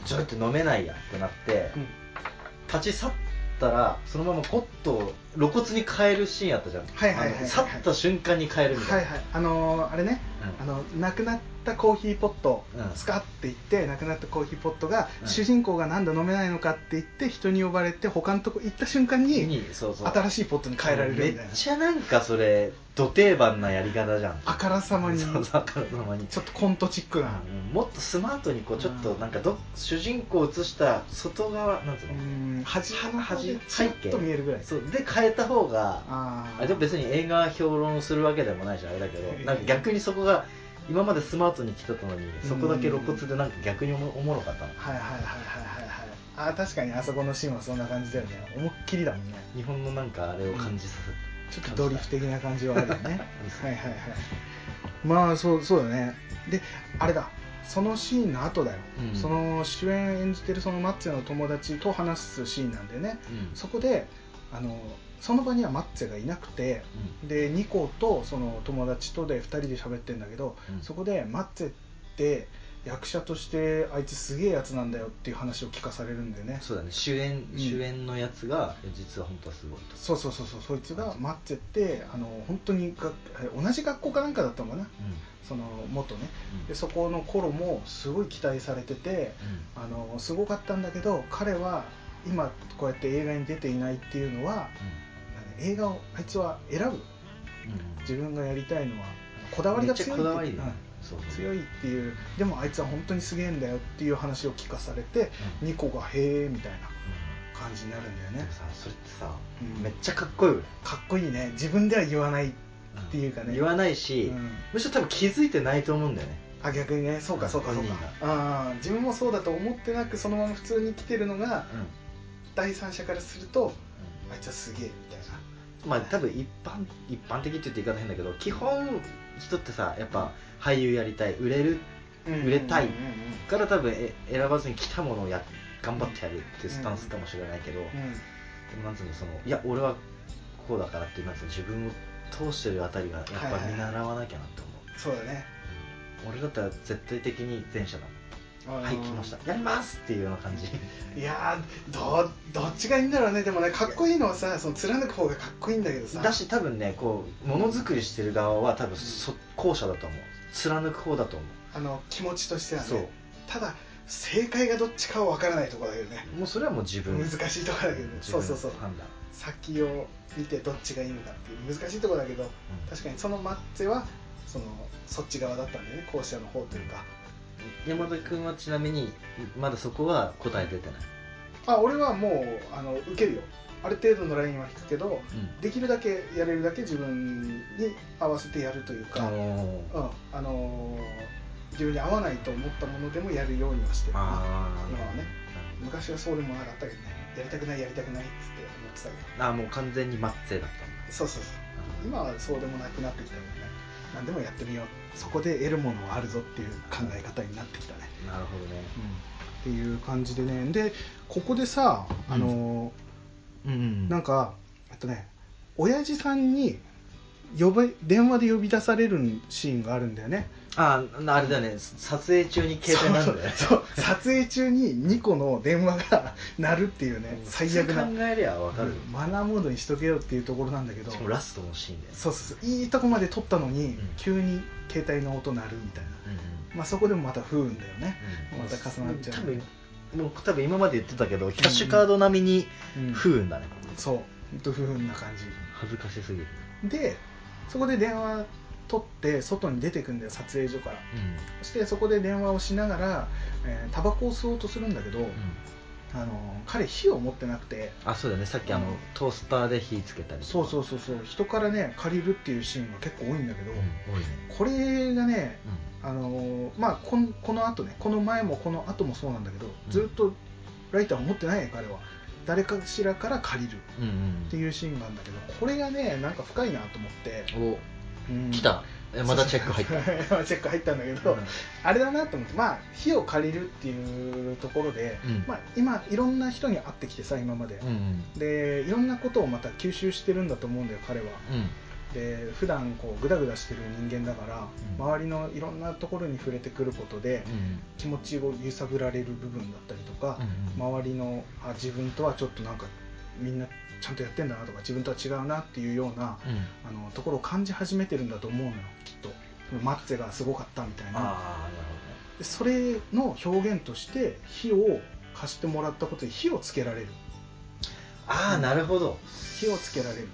Speaker 2: ちょっと飲めないやってなって、
Speaker 1: うん。
Speaker 2: 立ち去ったらそのままポットを露骨に変えるシーンあったじゃん、
Speaker 1: はいはいはい
Speaker 2: 去った瞬間に変えるみたな、
Speaker 1: はいいはい。あのーあれね、
Speaker 2: うん。
Speaker 1: あのなくなったコーヒーポット、
Speaker 2: うん
Speaker 1: スカって言ってなくなったコーヒーポットが、
Speaker 2: うん。
Speaker 1: 主人公がなんだ飲めないのかって言って人に呼ばれて他のとこ行った瞬間に
Speaker 2: にそうそう。
Speaker 1: 新しいポットに変えられる。みたいな
Speaker 2: めっちゃなんかそれど定番なやり方じゃん。
Speaker 1: あからさまに。
Speaker 2: そうそうあからさまに。
Speaker 1: ちょっとコントチックな、
Speaker 2: うん。もっとスマートにこうちょっとなんかど主人公を映した外側なんつう
Speaker 1: う
Speaker 2: の、
Speaker 1: ん。端の方で
Speaker 2: 端
Speaker 1: ちょっと見えるぐらい。
Speaker 2: そう。で変えた方が
Speaker 1: あ
Speaker 2: でも別に映画評論するわけでもないしあれだけどなんか逆にそこが今までスマートに来てたのにそこだけ露骨でなんか逆におもおもろかったの。
Speaker 1: はいはいはいはいはいはい。あ確かにあそこのシーンはそんな感じだよね。思いっきりだもんね。
Speaker 2: 日本のなんかあれを感じさせ
Speaker 1: ちょっとドリフ的な感じはあるよね。
Speaker 2: うん
Speaker 1: はいはいはい。まあそうそうだね。であれだ。そのシーンの後だよ、
Speaker 2: うん。
Speaker 1: その主演演じてるそのマッツェの友達と話すシーンなんでね。
Speaker 2: うん。
Speaker 1: そこであのその場にはマッツェがいなくてでニコとその友達とで2人で喋ってるんだけど、
Speaker 2: うん。
Speaker 1: そこでマッツェって役者としてあいつすげえやつなんだよっていう話を聞かされるんでね。
Speaker 2: そうだね。主演、
Speaker 1: うん。
Speaker 2: 主演のやつが実は本当はすごいと。
Speaker 1: そうそうそうそうそいつがマッツェって。あの本当にが同じ学校かなんかだったのかな？その元ね。
Speaker 2: うん。
Speaker 1: でそこの頃もすごい期待されててあのすごかったんだけど彼は今こうやって映画に出ていないっていうのは何映画をあいつは選ぶ。
Speaker 2: うん。うん
Speaker 1: 自分がやりたいのはこだわりが強いって
Speaker 2: めっちゃこだわりだよ
Speaker 1: う強いっていう。でもあいつは本当にすげえんだよっていう話を聞かされて、
Speaker 2: うん。
Speaker 1: ニコがへえみたいな感じになるんだよね。
Speaker 2: それってさ、
Speaker 1: うん。
Speaker 2: めっちゃかっこいい
Speaker 1: かっこいいね。自分では言わないっていうかね。
Speaker 2: 言わないし、
Speaker 1: うん。
Speaker 2: むしろ多分気づいてないと思うんだよね。
Speaker 1: あ逆にね。そうかそうかそうか。あー自分もそうだと思ってなくそのまま普通に生きてるのが第三者からするとあいつはすげえみたいな
Speaker 2: まあ多分一般一般的って言って言い方変だけど基本人ってさやっぱ俳優やりたい売れる売れたい
Speaker 1: うんうん。うん
Speaker 2: から多分え選ばずに来たものをや頑張ってやるっていうスタンスかもしれないけど、
Speaker 1: うん。
Speaker 2: でもなんつうのそのいや俺はこうだからっていうなんつうの自分を通してるあたりがやっぱ見習わなきゃなって思う、
Speaker 1: そうだね。
Speaker 2: 俺だったら絶対的に前者だはい来ました。やりますっていうような感じ。
Speaker 1: いやーどどっちがいいんだろうね。でもねかっこいいのはさその貫く方がかっこいいんだけどさ。
Speaker 2: だし多分ねこうものづくりしてる側は多分そ後者だと思う。貫く方だと思
Speaker 1: あの気持ちとしては
Speaker 2: そう。
Speaker 1: ねただ正解がどっちかは分からないところだけどね。
Speaker 2: うもうそれはもう自分。
Speaker 1: 難しいところだけど。ねそうそうそう。
Speaker 2: の判断。
Speaker 1: 先を見てどっちがいいのかっていう難しいところだけど確かにそのマッツェはそのそっち側だったんだよね。後者の方というか
Speaker 2: 山田君はちなみにまだそこは答え出てない、
Speaker 1: あ俺はもうあの受けるよ。ある程度のラインは引くけどできるだけやれるだけ自分に合わせてやるというか、
Speaker 2: あのー。
Speaker 1: うん。あのー自分に合わないと思ったものでもやるようにはしてる。な今はね。昔はそうでもなかったけどねやりたくないやりたくないっつって思ってたけど。
Speaker 2: あもう完全にマッツェだったんだ。
Speaker 1: そうそうそう。今はそうでもなくなってきたけどね何でもやってみよう。そこで得るものはあるぞっていう考え方になってきたね、
Speaker 2: なるほどね。
Speaker 1: っていう感じでね。でここでさあのー
Speaker 2: うん。
Speaker 1: なんかえっとね親父さんに呼べ電話で呼び出されるシーンがあるんだよね
Speaker 2: あああれだよね。撮影中に携帯なんだよね。
Speaker 1: そうそう撮影中に2個の電話が *laughs* 鳴るっていうね。最悪な。
Speaker 2: 考えりゃ分かる、
Speaker 1: うん。マナーモードにしとけよっていうところなんだけど。
Speaker 2: しかもラストのシーンで
Speaker 1: そうそうそう。いいとこまで撮ったのに、
Speaker 2: ん。
Speaker 1: 急に携帯の音鳴るみたいな、
Speaker 2: うんうん。
Speaker 1: まあ、そこでもまた不運だよね、
Speaker 2: うん。
Speaker 1: また重なっちゃう。
Speaker 2: 多分もう多分今まで言ってたけどキャッシュカード並みに
Speaker 1: うん。
Speaker 2: 不運だね、
Speaker 1: そう。ほんと不運な感じ。
Speaker 2: 恥ずかしすぎる。
Speaker 1: でそこで電話取って外に出てくんだよ撮影所から。
Speaker 2: う
Speaker 1: そしてそこで電話をしながら、えータバコを吸おうとするんだけど、
Speaker 2: ん、うん、
Speaker 1: あの彼火を持ってなくて。
Speaker 2: あそうだよね。さっきあの、
Speaker 1: うん。
Speaker 2: トースターで火つけたり
Speaker 1: そうそううそうそう。人からね借りるっていうシーンが結構多いんだけど、
Speaker 2: ん、多いね。
Speaker 1: これがね
Speaker 2: うん。
Speaker 1: あのまあこんこの後ねこの前もこの後もそうなんだけど、ずっとライターを持ってないね彼は。誰かしらから借りるっていうシーンがあるんだけどこれがねなんか深いなと思って、
Speaker 2: お
Speaker 1: うん。
Speaker 2: 来た。えまだチェック入った。
Speaker 1: た *laughs* チェック入ったんだけど、
Speaker 2: うん。
Speaker 1: あれだなと思って。まあ火を借りるっていうところで、
Speaker 2: うん。
Speaker 1: まあ、今いろんな人に会ってきてさ今まで、
Speaker 2: うんうん。
Speaker 1: でいろんなことをまた吸収してるんだと思うんだよ彼は。
Speaker 2: うん。
Speaker 1: で普段こうグダグダしてる人間だから、
Speaker 2: うん。
Speaker 1: 周りのいろんなところに触れてくることで、
Speaker 2: うん。
Speaker 1: 気持ちを揺さぶられる部分だったりとか、
Speaker 2: うん。
Speaker 1: 周りのあ自分とはちょっとなんかみんなちゃんとやってんだなとか自分とは違うなっていうような、
Speaker 2: うん。
Speaker 1: あのところを感じ始めてるんだと思うのよきっと。マッツェがすごかったみたいな。
Speaker 2: ああなる
Speaker 1: でそれの表現として火を貸してもらったことで火をつけられる。
Speaker 2: ああなるほど。
Speaker 1: 火をつけられる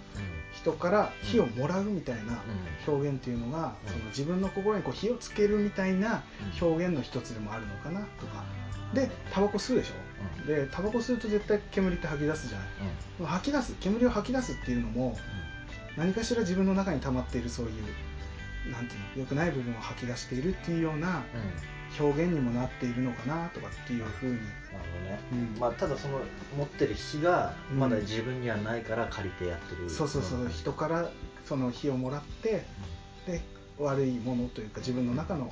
Speaker 1: 人から火をもらうみたいな表現っていうのが、
Speaker 2: うん。
Speaker 1: その自分の心にこう火をつけるみたいな表現の一つでもあるのかなとか。でタバコ吸うでしょ、
Speaker 2: うん。
Speaker 1: でタバコ吸うと絶対煙って吐き出すじゃない。
Speaker 2: うん。
Speaker 1: 吐き出す煙を吐き出すっていうのも何かしら自分の中に溜まっているそういうなんていうの良くない部分を吐き出しているっていうような表現にもなっているのかなとかっていうふうに、
Speaker 2: まあただその持ってる火が
Speaker 1: うん。
Speaker 2: まだ自分にはないから借りてやってる
Speaker 1: そうそうそう。人からその火をもらってで悪いものというか自分の中の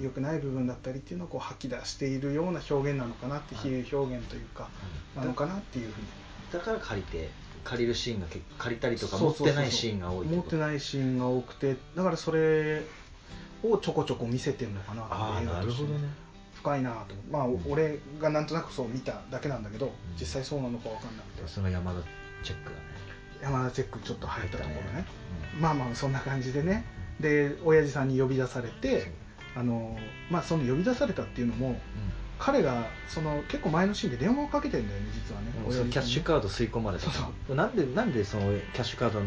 Speaker 1: 良くない部分だったりっていうのをこう吐き出しているような表現なのかなって
Speaker 2: はい。
Speaker 1: 比喩表現というかなのかなっていうふうに。
Speaker 2: だから借りて借りるシーンが結構借りたりとか持ってないシーンが多い
Speaker 1: 持って
Speaker 2: い
Speaker 1: ないシーンが多くてだからそれをちょこちょこ見せてるのかな
Speaker 2: ああ
Speaker 1: 映画として
Speaker 2: なるほどね。
Speaker 1: 深いなと。まあ、
Speaker 2: ん。
Speaker 1: 俺がなんとなくそう見ただけなんだけど、
Speaker 2: ん。
Speaker 1: 実際そうなのか分かんなくて。
Speaker 2: その山田チェックだね。
Speaker 1: 山田チェックちょっと入ったところね。
Speaker 2: 入ったね
Speaker 1: まあまあそんな感じでね。で親父さんに呼び出されてあのまあその呼び出されたっていうのも彼がその結構前のシーンで電話をかけてんだよね実はね、
Speaker 2: うん。キャッシュ
Speaker 1: ー
Speaker 2: カード吸い込まれた
Speaker 1: そう
Speaker 2: なんでなんでそのキャッシュカード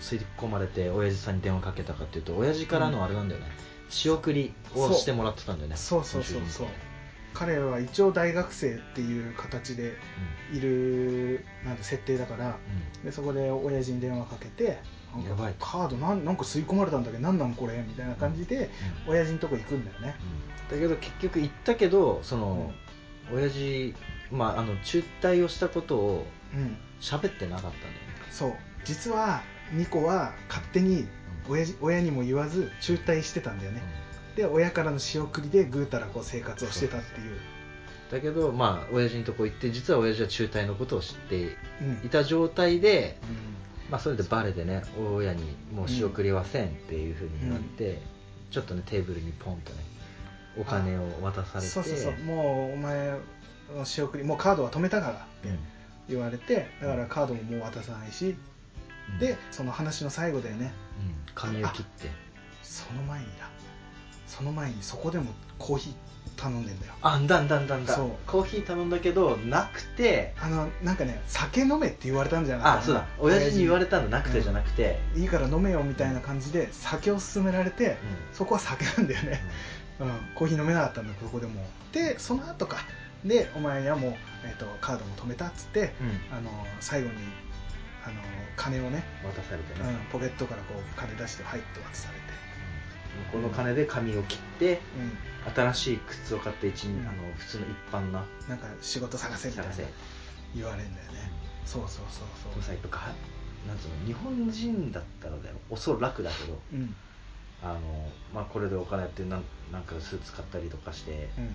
Speaker 2: 吸い込まれて親父さんに電話かけたかっていうと親父からのあれなんだよね、仕送りをしてもらってたんだよね。
Speaker 1: そう。そうそうそう。彼は一応大学生っていう形でいるなんて設定だからでそこで親父に電話かけて
Speaker 2: やばい。
Speaker 1: カードなんなんか吸い込まれたんだけ？ど何なんこれ？みたいな感じで
Speaker 2: うん。
Speaker 1: 親父のとこ行くんだよね。
Speaker 2: だけど結局行ったけどその、親父まああの中退をしたことを
Speaker 1: うん。
Speaker 2: 喋ってなかったんだよね。
Speaker 1: そう。実はニコは勝手に親父親にも言わず中退してたんだよね。で親からの仕送りでぐうたらこう生活をしてたっていう。
Speaker 2: だけどまあ親父のとこ行って実は親父は中退のことを知って
Speaker 1: うん。
Speaker 2: いた状態で、
Speaker 1: う
Speaker 2: まあ、それでバレてね親にもう仕送りはせんっていうふうに言われて、ちょっとねテーブルにポンとねお金を渡されて。
Speaker 1: そうそうそう。もうお前の仕送りもうカードは止めたからって
Speaker 2: うん。
Speaker 1: 言われてだからカードももう渡さないし
Speaker 2: うん。
Speaker 1: でその話の最後だよね。
Speaker 2: うん髪を切って。
Speaker 1: その前にだ。その前にそこでもコーヒー頼んでんだよ。
Speaker 2: あんだんだんだんだ。
Speaker 1: そう。
Speaker 2: コーヒー頼んだけどなくて。
Speaker 1: あのなんかね酒飲めって言われたんじゃなかった。
Speaker 2: あそうだ。親父に言われ
Speaker 1: た
Speaker 2: たんだなくてじゃなくて、
Speaker 1: いいから飲めよみたいな感じで酒を勧められて、そこは酒なんだよね、うん、コーヒー飲めなかったんだそこでも。でその後か。でお前はもう、えー、とカードも止めたっつって
Speaker 2: うんうん。
Speaker 1: あの最後にあの金をね、
Speaker 2: 渡されてね、
Speaker 1: うん、ポケットからこう金出して入って渡されて、
Speaker 2: この金で髪を切って
Speaker 1: う
Speaker 2: 新しい靴を買って一、
Speaker 1: うん。
Speaker 2: あの普通の一般な、
Speaker 1: ん、なんか仕事探せみたいな。言われるんだよね。そうそうそう
Speaker 2: でも
Speaker 1: そう。
Speaker 2: さやっぱがなんつうの？日本人だったらだよ。おそらくだけど
Speaker 1: うん。
Speaker 2: あの、まあ、これでお金やってなんなんかスーツ買ったりとかして
Speaker 1: うん。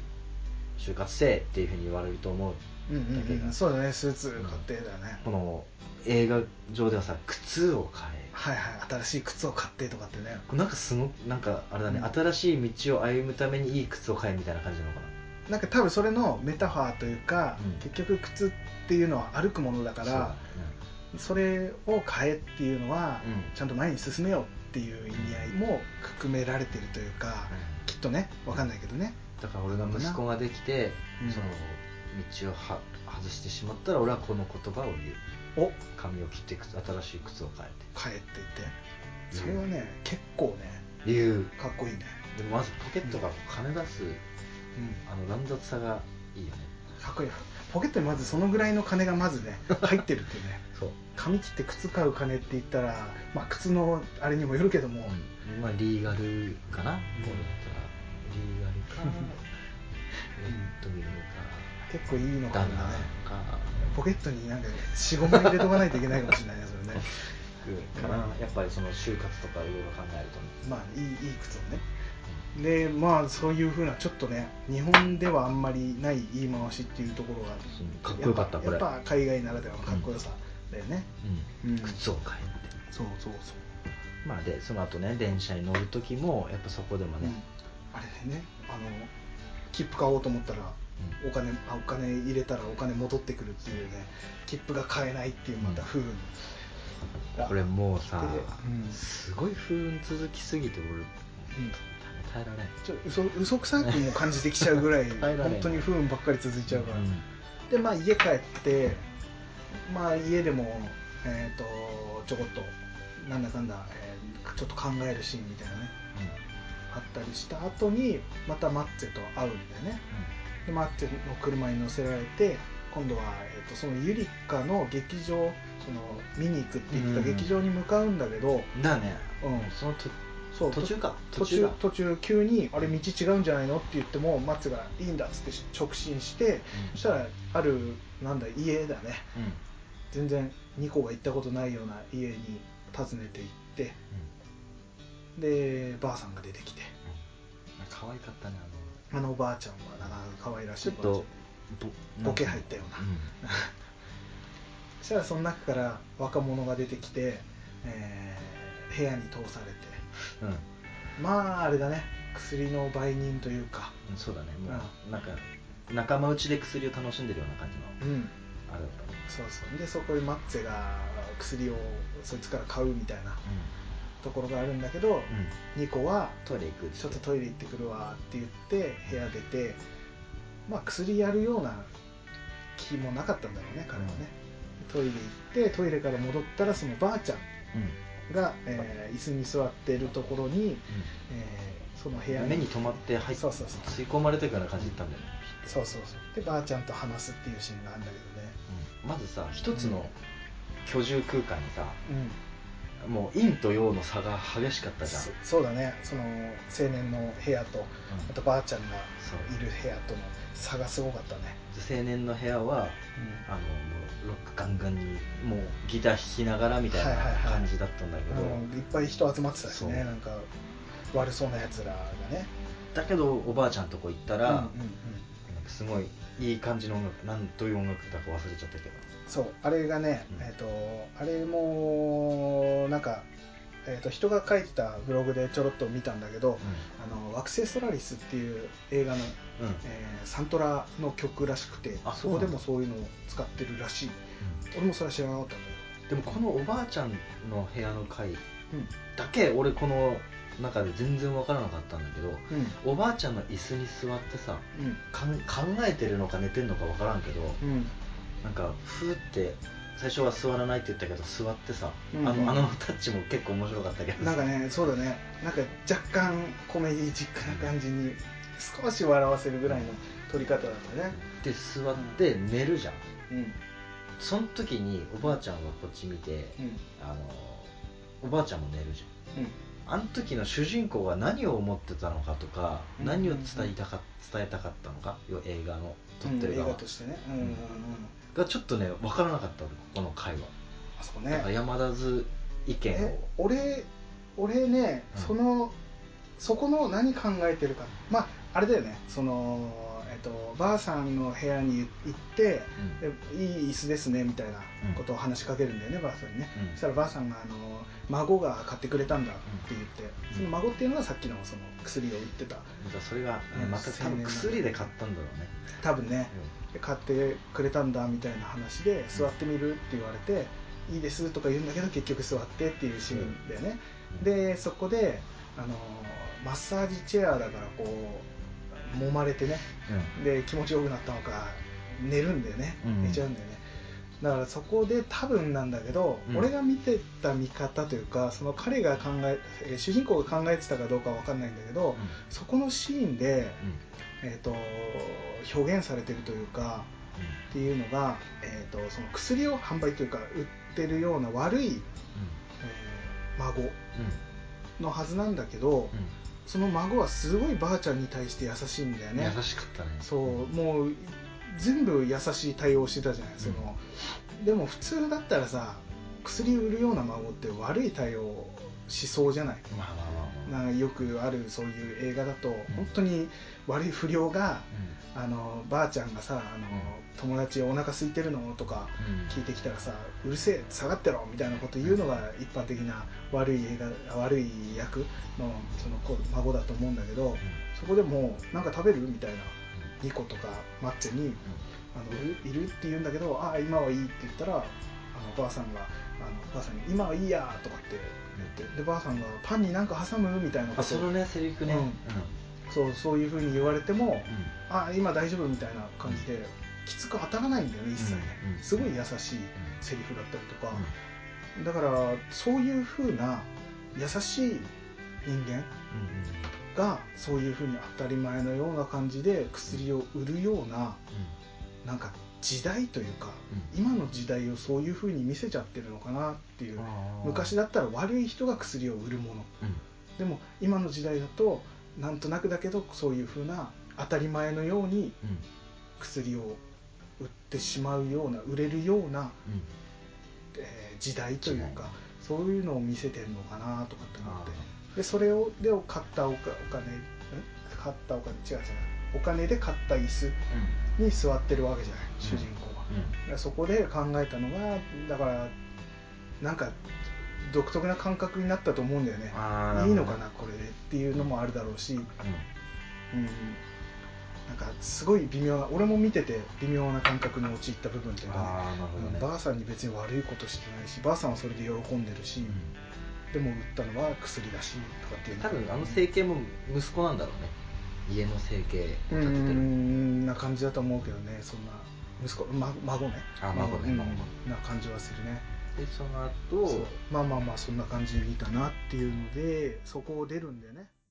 Speaker 2: 就活せえっていうふうに言われると思う
Speaker 1: うんうん
Speaker 2: だけが
Speaker 1: うんそうだねスーツ買ってだよね、
Speaker 2: この映画上ではさ靴を買え。
Speaker 1: はいはい新しい靴を買ってとかってね。
Speaker 2: なんかすごくなんかあれだね、
Speaker 1: うん。
Speaker 2: 新しい道を歩むためにいい靴を買えみたいな感じなのかな？
Speaker 1: なんか多分それのメタファーというか、
Speaker 2: うん。
Speaker 1: 結局靴っていうのは歩くものだからそれを変えっていうのは、
Speaker 2: うん。
Speaker 1: ちゃんと前に進めようっていう意味合いも含められてるというか、きっとね分かんないけどね、
Speaker 2: だから俺が息子ができて、
Speaker 1: うん。
Speaker 2: その道をは外してしまったら俺はこの言葉を言う。
Speaker 1: お。
Speaker 2: 髪を切って靴新しい靴を変え
Speaker 1: 変えって。言ってそれはね結構ね
Speaker 2: て言う。
Speaker 1: かっこいいね、
Speaker 2: でもまずポケットから金出す
Speaker 1: うん、
Speaker 2: あの乱雑さがいいよね。
Speaker 1: かっこいい。ポケットにまずそのぐらいの金がまずね *laughs* 入ってるっていうね。
Speaker 2: そう、
Speaker 1: 髪切って靴買う金って言ったら、まあ、靴のあれにもよるけども、
Speaker 2: うん、まあリーガルかな、こうだったら。リーガルか *laughs* レッドウィング
Speaker 1: 結構いいの
Speaker 2: かダナ
Speaker 1: かもね
Speaker 2: ーか
Speaker 1: ポケットになんか45万入れとかないといけないかもしれないねそれね。
Speaker 2: かな、やっぱりその就活とかいろいろ考えると。ね
Speaker 1: まあいいいい靴をね。でまあそういうふうなちょっとね日本ではあんまりない言い回しっていうところが
Speaker 2: かっこよかったこれ。
Speaker 1: やっぱ海外ならではのかっこよさだよね、
Speaker 2: うん。
Speaker 1: うん。
Speaker 2: 靴を変えて。
Speaker 1: そうそうそう、
Speaker 2: まあでその後ね電車に乗る時もやっぱそこでもね、
Speaker 1: あれでねあの切符買おうと思ったらお金あお金入れたらお金戻ってくるっていうね切符が買えないっていうまた不運、
Speaker 2: これもうさ、
Speaker 1: でうん。
Speaker 2: すごい不運続きすぎて俺、
Speaker 1: うん。
Speaker 2: 耐えられん。
Speaker 1: ちょ嘘嘘くさくも感じてきちゃうぐらい *laughs*
Speaker 2: 耐えられん。
Speaker 1: 本当に不運ばっかり続いちゃうから、
Speaker 2: うん。
Speaker 1: でまあ家帰ってまあ家でもえっ、とちょこっとなんだかんだ、えーちょっと考えるシーンみたいなねあったりした後にまたマッツェと会うんだよねでマッツェの車に乗せられて今度は、えー、とそのユリカの劇場その見に行くって言ってた劇場に向かうんだけど、
Speaker 2: うんだね、
Speaker 1: うん。
Speaker 2: そのと
Speaker 1: そう
Speaker 2: 途中か。
Speaker 1: 途中。
Speaker 2: だ
Speaker 1: 途中急に「あれ道違うんじゃないの?」って言ってもマッツェが「いいんだ」っつって直進して、そしたらあるなんだ家だね。
Speaker 2: うん。うん
Speaker 1: 全然ニコが行ったことないような家に訪ねて行ってでばあさんが出てきて。
Speaker 2: うん。可愛かったね
Speaker 1: あのおばあちゃんはなかなか可愛ら
Speaker 2: あのちょっ
Speaker 1: しいちゃん
Speaker 2: と
Speaker 1: ボケ入ったような、*laughs* そしたらその中から若者が出てきて、えー部屋に通されて。
Speaker 2: うん、うん
Speaker 1: まああれだね。薬の売人というか。
Speaker 2: うんそうだね。もうなんか仲間内で薬を楽しんでるような感じの
Speaker 1: うん。
Speaker 2: あれだったね。
Speaker 1: そうそう。でそこでマッツェが薬をそいつから買うみたいなところがあるんだけど、
Speaker 2: うん、うん、
Speaker 1: ニコは
Speaker 2: トイレ行くっ
Speaker 1: ちょっとトイレ行ってくるわって言って部屋出てまあ薬やるような気もなかったんだろうね彼はね、トイレ行ってトイレから戻ったらそのばあちゃん
Speaker 2: うん。
Speaker 1: が、えー椅子に座ってるところに、えーその部屋
Speaker 2: 目に留まって入っ
Speaker 1: そうそうそう。
Speaker 2: 吸い込まれてくような感じだったんだよね、
Speaker 1: そうそうそう。でばあちゃんと話すっていうシーンがあるんだけどね。
Speaker 2: うん。まずさ一つの居住空間にさ、
Speaker 1: うん
Speaker 2: もう陰と陽の差が激しかったじゃん。
Speaker 1: そそうだね。その青年の部屋と、あとばあちゃんがいる部屋との差がすごかったね、
Speaker 2: 青年の部屋はあのもうロックガンガンにもうギター弾きながらみたいな
Speaker 1: はいはいはい。
Speaker 2: 感じだったんだけど、
Speaker 1: うん。いっぱい人集まってたしね。なんか悪そうなやつらがね。
Speaker 2: だけどおばあちゃんとこ行ったら、
Speaker 1: うんうんうん。
Speaker 2: すごいいい感じの音楽なんどういう音楽だか忘れちゃったけど。
Speaker 1: そうあれがね、
Speaker 2: うん。
Speaker 1: えっ、とあれもなんか、えー、と人が書いてたブログでちょろっと見たんだけど「あの惑星ソラリス」っていう映画の、
Speaker 2: うん、うん
Speaker 1: えーサントラの曲らしくて
Speaker 2: あ
Speaker 1: そこでもそういうのを使ってるらしい。俺もそれは知らなかったんだ
Speaker 2: でもこのおばあちゃんの部屋の回
Speaker 1: け
Speaker 2: だけ俺この中で全然分からなかったんだけど
Speaker 1: ど
Speaker 2: おばあちゃんの椅子に座ってさ
Speaker 1: うん。
Speaker 2: 考えてるのか寝てるのか分からんけど
Speaker 1: うん。うん
Speaker 2: なんかふーって最初は座らないって言ったけど座ってさ、
Speaker 1: うん
Speaker 2: あの *laughs* あのタッチも結構面白かったけどさ。
Speaker 1: なんかねそうだね。なんか若干コメディチックな感じに少し笑わせるぐらいの撮り方だったね。
Speaker 2: で座って寝るじゃん。
Speaker 1: うん。
Speaker 2: その時におばあちゃんはこっち見て、
Speaker 1: うん。
Speaker 2: あのおばあちゃんも寝るじゃん。
Speaker 1: うん
Speaker 2: あの時の主人公が何を思ってたのかとか、
Speaker 1: うん
Speaker 2: 何を伝えたか伝えたかったのか映画の撮ってる
Speaker 1: うん映
Speaker 2: 側、
Speaker 1: 画としてね。うんうんうん。
Speaker 2: がちょっとね分からなかった俺ここの回は、
Speaker 1: あそこ
Speaker 2: だから
Speaker 1: ね
Speaker 2: 山田図意見
Speaker 1: え
Speaker 2: を
Speaker 1: 俺俺ね
Speaker 2: うん。
Speaker 1: そのそこの何考えてるか。まああれだよね。そのえっとばあさんの部屋に行って
Speaker 2: うん。
Speaker 1: でいい椅子ですねみたいなことを話しかけるんだよね、ばあさんにね、
Speaker 2: うん。
Speaker 1: そしたらばあさんがあの孫が買ってくれたんだって言って、
Speaker 2: うん。
Speaker 1: その孫っていうのがさっきのその薬を売ってた。
Speaker 2: じゃあそれが、ね
Speaker 1: うん。
Speaker 2: また多分薬で買ったんだろうね、
Speaker 1: 多分ね。で買ってくれたんだみたいな話で座ってみるって言われて、いいですとか言うんだけど結局座ってっていうシーンだよね、
Speaker 2: うん。
Speaker 1: でそこであのマッサージチェアだからこう揉まれてね。で気持ちよくなったのか寝るんだよね、
Speaker 2: うん。
Speaker 1: 寝ちゃうんだよね。だからそこで多分なんだけど、
Speaker 2: うん。
Speaker 1: 俺が見てた見方というかその彼が考ええー主人公が考えてたかどうかわかんないんだけど、そこのシーンで、えー、と表現されてるというかっていうのが、えー、とその薬を販売というか売ってるような悪い、えー孫のはずなんだけど、その孫はすごいばあちゃんに対して優しいんだよね。
Speaker 2: 優しかったね。
Speaker 1: そうもう全部優しい対応してたじゃない、そのでも普通だったらさ薬売るような孫って悪い対応しそうじゃない。
Speaker 2: まあまあまあまあ。
Speaker 1: よくあるそういう映画だと、本当に悪い不良があのばあちゃんがさあの友達お腹空いてるのとか
Speaker 2: うん。
Speaker 1: 聞いてきたらさうるせえ下がってろみたいなこと言うのが一般的な悪い映画悪い役のその子孫だと思うんだけどそこでもなんか食べるみたいなニコとかマッチェにあのいるいるって言うんだけどああ今はいいって言ったらあのばあさんがあのばあさんに今はいいやとかって言って。でばあさんがパンになんか挟む？みたいなこと。
Speaker 2: あそのねセリフね。
Speaker 1: うん。
Speaker 2: うん。
Speaker 1: そうそういうふうに言われても、
Speaker 2: う
Speaker 1: あ今大丈夫？みたいな感じで、きつく当たらないんだよね一切ね、すごい優しいセリフだったりとか、だからそういうふうな優しい人間がそういうふうに当たり前のような感じで薬を売るようななんか時代というか、
Speaker 2: う
Speaker 1: 今の時代をそういうふうに見せちゃってるのかなっていう、昔
Speaker 2: だ
Speaker 1: だったら悪い人が薬を売るもの。でも今の時代だとなんとなくだけどそういうふうな当たり前のように薬を売ってしまうような売れるような、えー時代というかそういうのを見せてるのかなとかって思って。でそれをで買ったお金ん買ったお金違う違う。お金で買った椅子に座ってるわけじゃない主人公は、そこで考えたのがだからなんか独特な感覚になったと思うんだよね。いいのかなこれで。っていうのもあるだろうし、うん、なんかすごい微妙な俺も見てて微妙な感覚に陥った部分っていうかね。
Speaker 2: ね。
Speaker 1: ばあさんに別に悪いことしてないしばあさんはそれで喜んでるし、でも売ったのは薬だしとかっていう
Speaker 2: 多分あの整形も息子なんだろうね家の整形
Speaker 1: う
Speaker 2: 立ててる。
Speaker 1: んな感じだと思うけどねそんな息子、ま、孫ね。
Speaker 2: あ孫ね。
Speaker 1: うん
Speaker 2: 孫
Speaker 1: な感じはするね。
Speaker 2: でその
Speaker 1: そう。
Speaker 2: 後
Speaker 1: まあまあまあそんな感じで見たなっていうのでそこを出るんでね